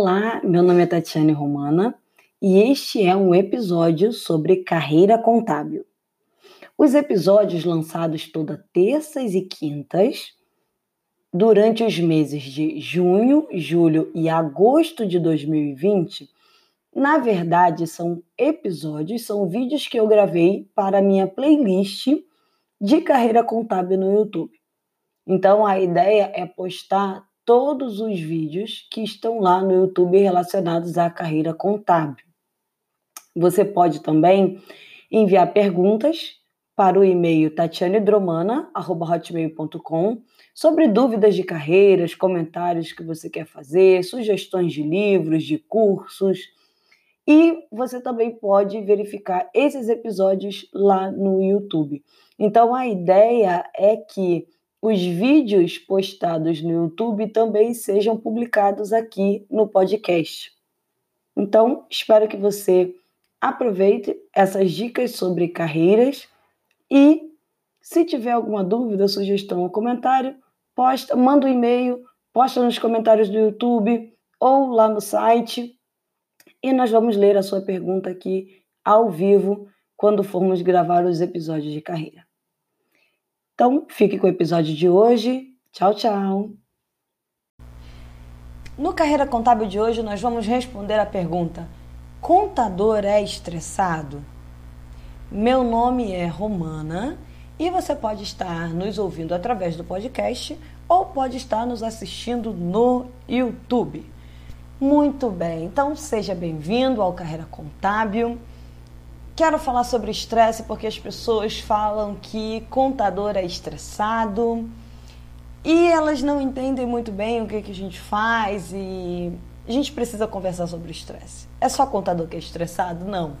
Olá, meu nome é Tatiane Romana e este é um episódio sobre carreira contábil. Os episódios lançados toda terças e quintas durante os meses de junho, julho e agosto de 2020, na verdade são episódios, são vídeos que eu gravei para minha playlist de carreira contábil no YouTube. Então a ideia é postar todos os vídeos que estão lá no YouTube relacionados à carreira contábil. Você pode também enviar perguntas para o e-mail tatianedromana.hotmail.com sobre dúvidas de carreiras, comentários que você quer fazer, sugestões de livros, de cursos. E você também pode verificar esses episódios lá no YouTube. Então a ideia é que os vídeos postados no YouTube também sejam publicados aqui no podcast. Então, espero que você aproveite essas dicas sobre carreiras e se tiver alguma dúvida, sugestão ou comentário, posta, manda um e-mail, posta nos comentários do YouTube ou lá no site e nós vamos ler a sua pergunta aqui ao vivo quando formos gravar os episódios de carreira. Então, fique com o episódio de hoje. Tchau, tchau. No Carreira Contábil de hoje, nós vamos responder a pergunta: Contador é estressado? Meu nome é Romana e você pode estar nos ouvindo através do podcast ou pode estar nos assistindo no YouTube. Muito bem, então seja bem-vindo ao Carreira Contábil. Quero falar sobre estresse porque as pessoas falam que contador é estressado e elas não entendem muito bem o que, que a gente faz e a gente precisa conversar sobre estresse. É só contador que é estressado? Não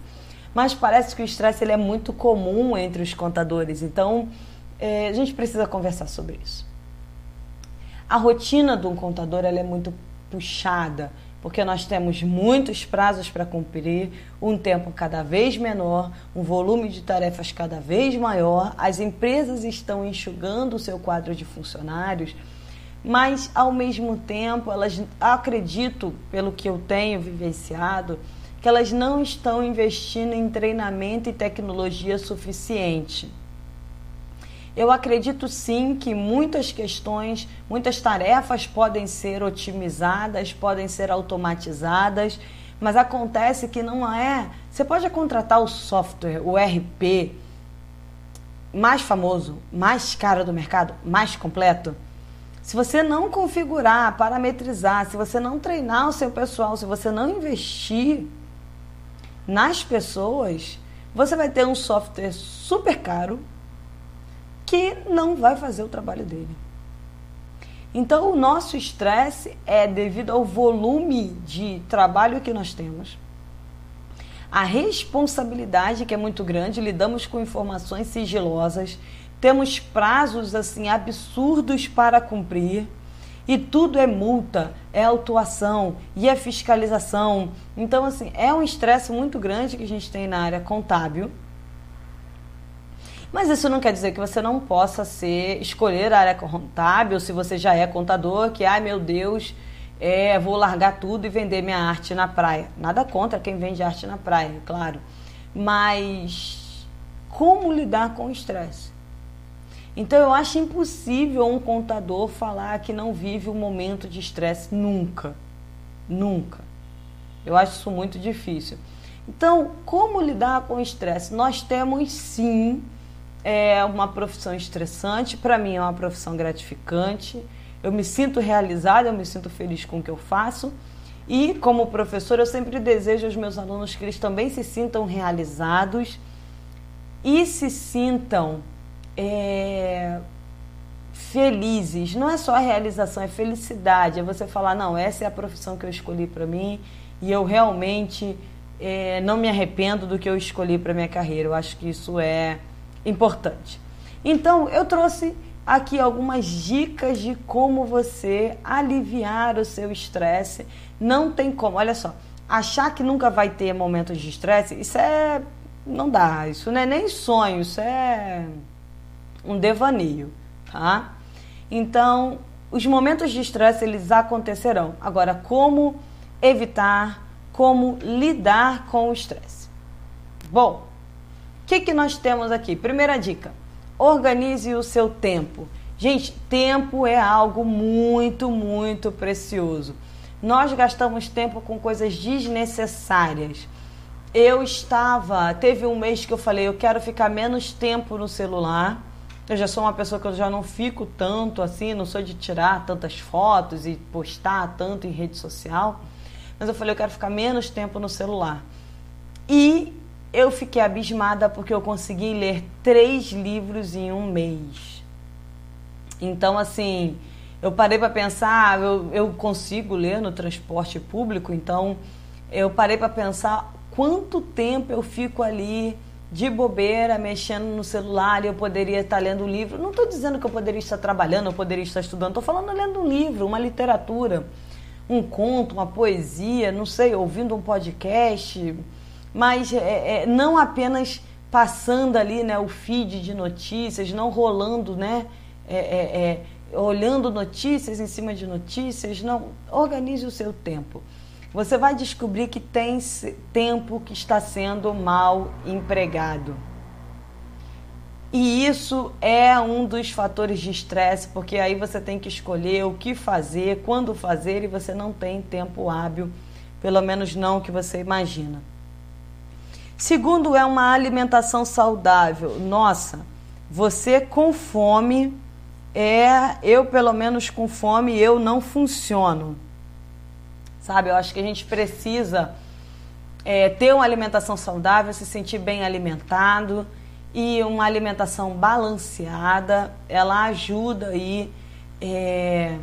mas parece que o estresse ele é muito comum entre os contadores, então é, a gente precisa conversar sobre isso. A rotina de um contador ela é muito puxada, porque nós temos muitos prazos para cumprir, um tempo cada vez menor, um volume de tarefas cada vez maior, as empresas estão enxugando o seu quadro de funcionários, mas ao mesmo tempo elas acredito, pelo que eu tenho vivenciado, que elas não estão investindo em treinamento e tecnologia suficiente. Eu acredito sim que muitas questões, muitas tarefas podem ser otimizadas, podem ser automatizadas, mas acontece que não é. Você pode contratar o software, o RP mais famoso, mais caro do mercado, mais completo. Se você não configurar, parametrizar, se você não treinar o seu pessoal, se você não investir nas pessoas, você vai ter um software super caro que não vai fazer o trabalho dele. Então, o nosso estresse é devido ao volume de trabalho que nós temos, a responsabilidade que é muito grande, lidamos com informações sigilosas, temos prazos assim absurdos para cumprir e tudo é multa, é autuação e é fiscalização. Então, assim, é um estresse muito grande que a gente tem na área contábil. Mas isso não quer dizer que você não possa ser escolher a área contábil se você já é contador, que ai meu Deus, é, vou largar tudo e vender minha arte na praia. Nada contra quem vende arte na praia, claro. Mas como lidar com o estresse? Então eu acho impossível um contador falar que não vive um momento de estresse nunca. Nunca. Eu acho isso muito difícil. Então, como lidar com o estresse? Nós temos sim é, uma profissão estressante, para mim é uma profissão gratificante. Eu me sinto realizada, eu me sinto feliz com o que eu faço. E como professor, eu sempre desejo aos meus alunos que eles também se sintam realizados e se sintam é, felizes. Não é só a realização, é felicidade. É você falar, não, essa é a profissão que eu escolhi para mim e eu realmente é, não me arrependo do que eu escolhi para minha carreira. Eu acho que isso é importante. Então, eu trouxe aqui algumas dicas de como você aliviar o seu estresse. Não tem como, olha só, achar que nunca vai ter momentos de estresse, isso é. Não dá, isso não é nem sonho, isso é um devaneio, tá? Então, os momentos de estresse eles acontecerão. Agora, como evitar, como lidar com o estresse. Bom, que, que nós temos aqui? Primeira dica: organize o seu tempo. Gente, tempo é algo muito, muito precioso. Nós gastamos tempo com coisas desnecessárias. Eu estava, teve um mês que eu falei, eu quero ficar menos tempo no celular. Eu já sou uma pessoa que eu já não fico tanto assim, não sou de tirar tantas fotos e postar tanto em rede social. Mas eu falei, eu quero ficar menos tempo no celular. E eu fiquei abismada porque eu consegui ler três livros em um mês. Então, assim, eu parei para pensar, eu, eu consigo ler no transporte público, então eu parei para pensar quanto tempo eu fico ali de bobeira, mexendo no celular e eu poderia estar lendo um livro. Não estou dizendo que eu poderia estar trabalhando, eu poderia estar estudando, estou falando lendo um livro, uma literatura um conto, uma poesia, não sei, ouvindo um podcast, mas é, é, não apenas passando ali né, o feed de notícias, não rolando, né, é, é, é, olhando notícias em cima de notícias, não. Organize o seu tempo. Você vai descobrir que tem tempo que está sendo mal empregado. E isso é um dos fatores de estresse, porque aí você tem que escolher o que fazer, quando fazer, e você não tem tempo hábil, pelo menos não o que você imagina. Segundo, é uma alimentação saudável. Nossa, você com fome é. Eu, pelo menos com fome, eu não funciono. Sabe, eu acho que a gente precisa é, ter uma alimentação saudável, se sentir bem alimentado e uma alimentação balanceada, ela ajuda aí, é,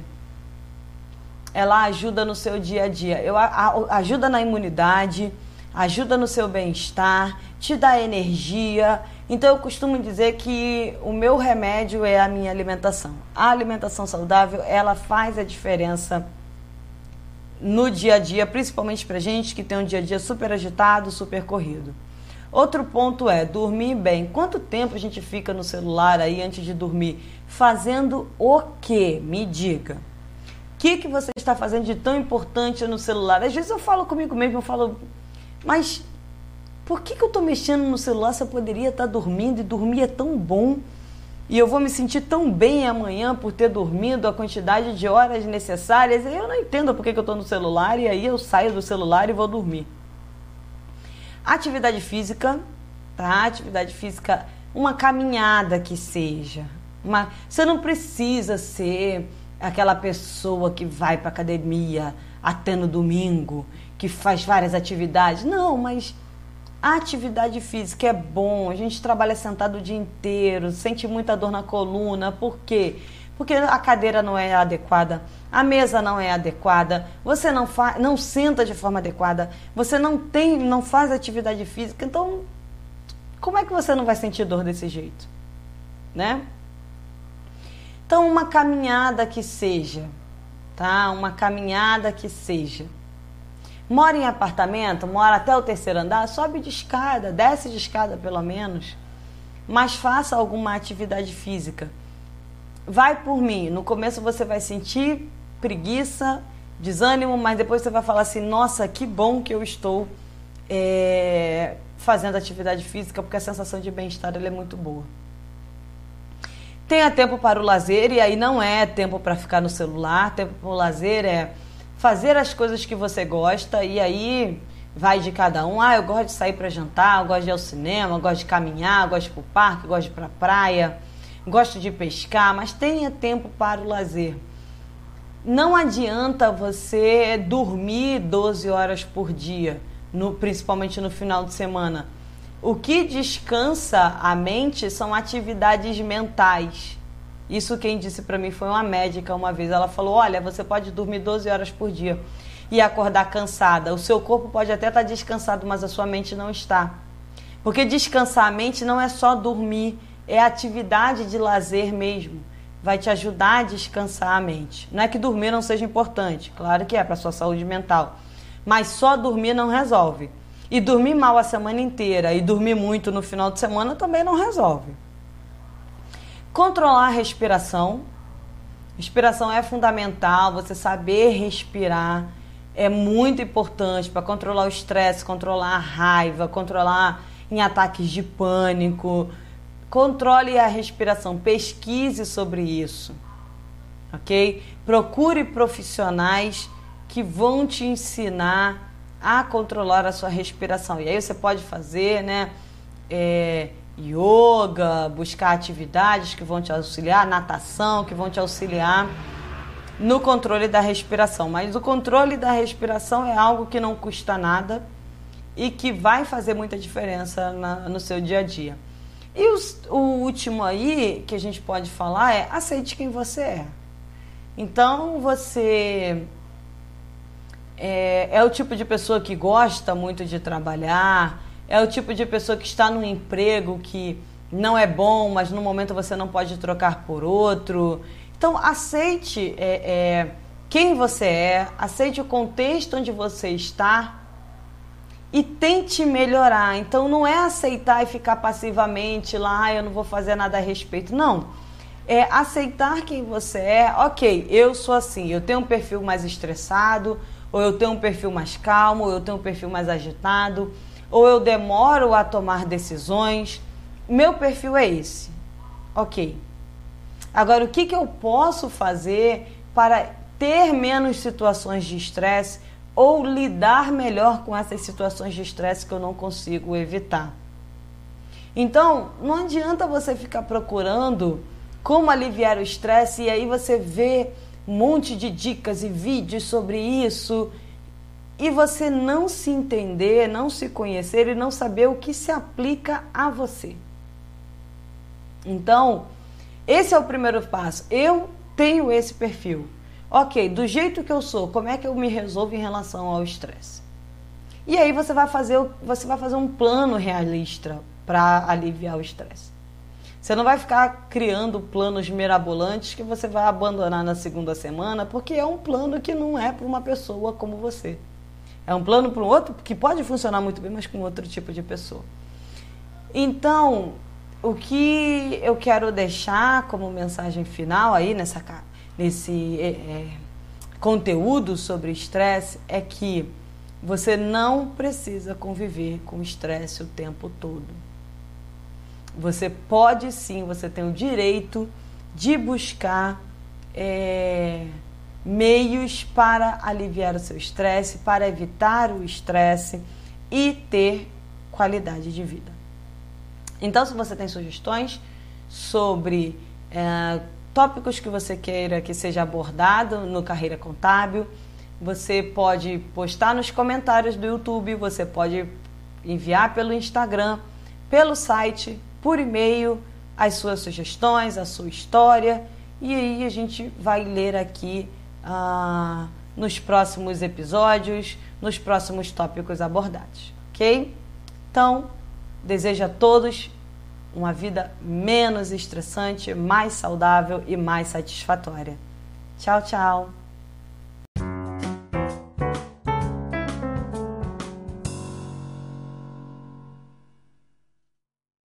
ela ajuda no seu dia a dia, eu, a, ajuda na imunidade, ajuda no seu bem-estar, te dá energia. Então eu costumo dizer que o meu remédio é a minha alimentação. A alimentação saudável, ela faz a diferença no dia a dia, principalmente para gente que tem um dia a dia super agitado, super corrido. Outro ponto é dormir bem. Quanto tempo a gente fica no celular aí antes de dormir? Fazendo o quê? Me diga. O que, que você está fazendo de tão importante no celular? Às vezes eu falo comigo mesmo, eu falo, mas por que, que eu estou mexendo no celular se eu poderia estar dormindo e dormir é tão bom? E eu vou me sentir tão bem amanhã por ter dormido a quantidade de horas necessárias. Eu não entendo por que, que eu estou no celular e aí eu saio do celular e vou dormir. Atividade física, tá? Atividade física, uma caminhada que seja. Uma, você não precisa ser aquela pessoa que vai para academia até no domingo, que faz várias atividades. Não, mas a atividade física é bom. A gente trabalha sentado o dia inteiro, sente muita dor na coluna. Por quê? Porque a cadeira não é adequada a mesa não é adequada, você não, fa não senta de forma adequada, você não tem, não faz atividade física, então como é que você não vai sentir dor desse jeito? Né? Então, uma caminhada que seja, tá? Uma caminhada que seja. Mora em apartamento, mora até o terceiro andar, sobe de escada, desce de escada pelo menos, mas faça alguma atividade física. Vai por mim, no começo você vai sentir preguiça, desânimo, mas depois você vai falar assim: nossa, que bom que eu estou é, fazendo atividade física, porque a sensação de bem-estar é muito boa. Tenha tempo para o lazer, e aí não é tempo para ficar no celular, tempo para o lazer é fazer as coisas que você gosta, e aí vai de cada um. Ah, eu gosto de sair para jantar, eu gosto de ir ao cinema, eu gosto de caminhar, eu gosto de ir para o parque, eu gosto de ir para a praia, gosto de pescar, mas tenha tempo para o lazer. Não adianta você dormir 12 horas por dia, no, principalmente no final de semana. O que descansa a mente são atividades mentais. Isso quem disse para mim foi uma médica uma vez. Ela falou: Olha, você pode dormir 12 horas por dia e acordar cansada. O seu corpo pode até estar tá descansado, mas a sua mente não está. Porque descansar a mente não é só dormir, é atividade de lazer mesmo vai te ajudar a descansar a mente. Não é que dormir não seja importante, claro que é para sua saúde mental, mas só dormir não resolve. E dormir mal a semana inteira e dormir muito no final de semana também não resolve. Controlar a respiração. Respiração é fundamental, você saber respirar. é muito importante para controlar o estresse, controlar a raiva, controlar em ataques de pânico. Controle a respiração, pesquise sobre isso, ok? Procure profissionais que vão te ensinar a controlar a sua respiração. E aí você pode fazer, né? É, yoga, buscar atividades que vão te auxiliar, natação que vão te auxiliar no controle da respiração. Mas o controle da respiração é algo que não custa nada e que vai fazer muita diferença na, no seu dia a dia. E o último aí que a gente pode falar é aceite quem você é. Então você é, é o tipo de pessoa que gosta muito de trabalhar, é o tipo de pessoa que está num emprego que não é bom, mas no momento você não pode trocar por outro. Então, aceite é, é, quem você é, aceite o contexto onde você está e tente melhorar. Então, não é aceitar e ficar passivamente lá, ah, eu não vou fazer nada a respeito. Não. É aceitar quem você é. Ok, eu sou assim, eu tenho um perfil mais estressado, ou eu tenho um perfil mais calmo, ou eu tenho um perfil mais agitado ou eu demoro a tomar decisões. Meu perfil é esse. Ok. Agora, o que, que eu posso fazer para ter menos situações de estresse ou lidar melhor com essas situações de estresse que eu não consigo evitar? Então, não adianta você ficar procurando como aliviar o estresse e aí você vê um monte de dicas e vídeos sobre isso e você não se entender, não se conhecer e não saber o que se aplica a você. Então, esse é o primeiro passo. Eu tenho esse perfil. Ok, do jeito que eu sou, como é que eu me resolvo em relação ao estresse? E aí você vai fazer, você vai fazer um plano realista para aliviar o estresse. Você não vai ficar criando planos mirabolantes que você vai abandonar na segunda semana, porque é um plano que não é para uma pessoa como você. É um plano para um outro que pode funcionar muito bem, mas com outro tipo de pessoa. Então, o que eu quero deixar como mensagem final aí nessa, nesse é, é, conteúdo sobre estresse é que você não precisa conviver com estresse o tempo todo. Você pode sim, você tem o direito de buscar é, meios para aliviar o seu estresse, para evitar o estresse e ter qualidade de vida. Então, se você tem sugestões sobre é, tópicos que você queira que seja abordado no Carreira Contábil, você pode postar nos comentários do YouTube, você pode enviar pelo Instagram, pelo site, por e-mail, as suas sugestões, a sua história, e aí a gente vai ler aqui ah, nos próximos episódios, nos próximos tópicos abordados, ok? Então, desejo a todos uma vida menos estressante, mais saudável e mais satisfatória. Tchau, tchau!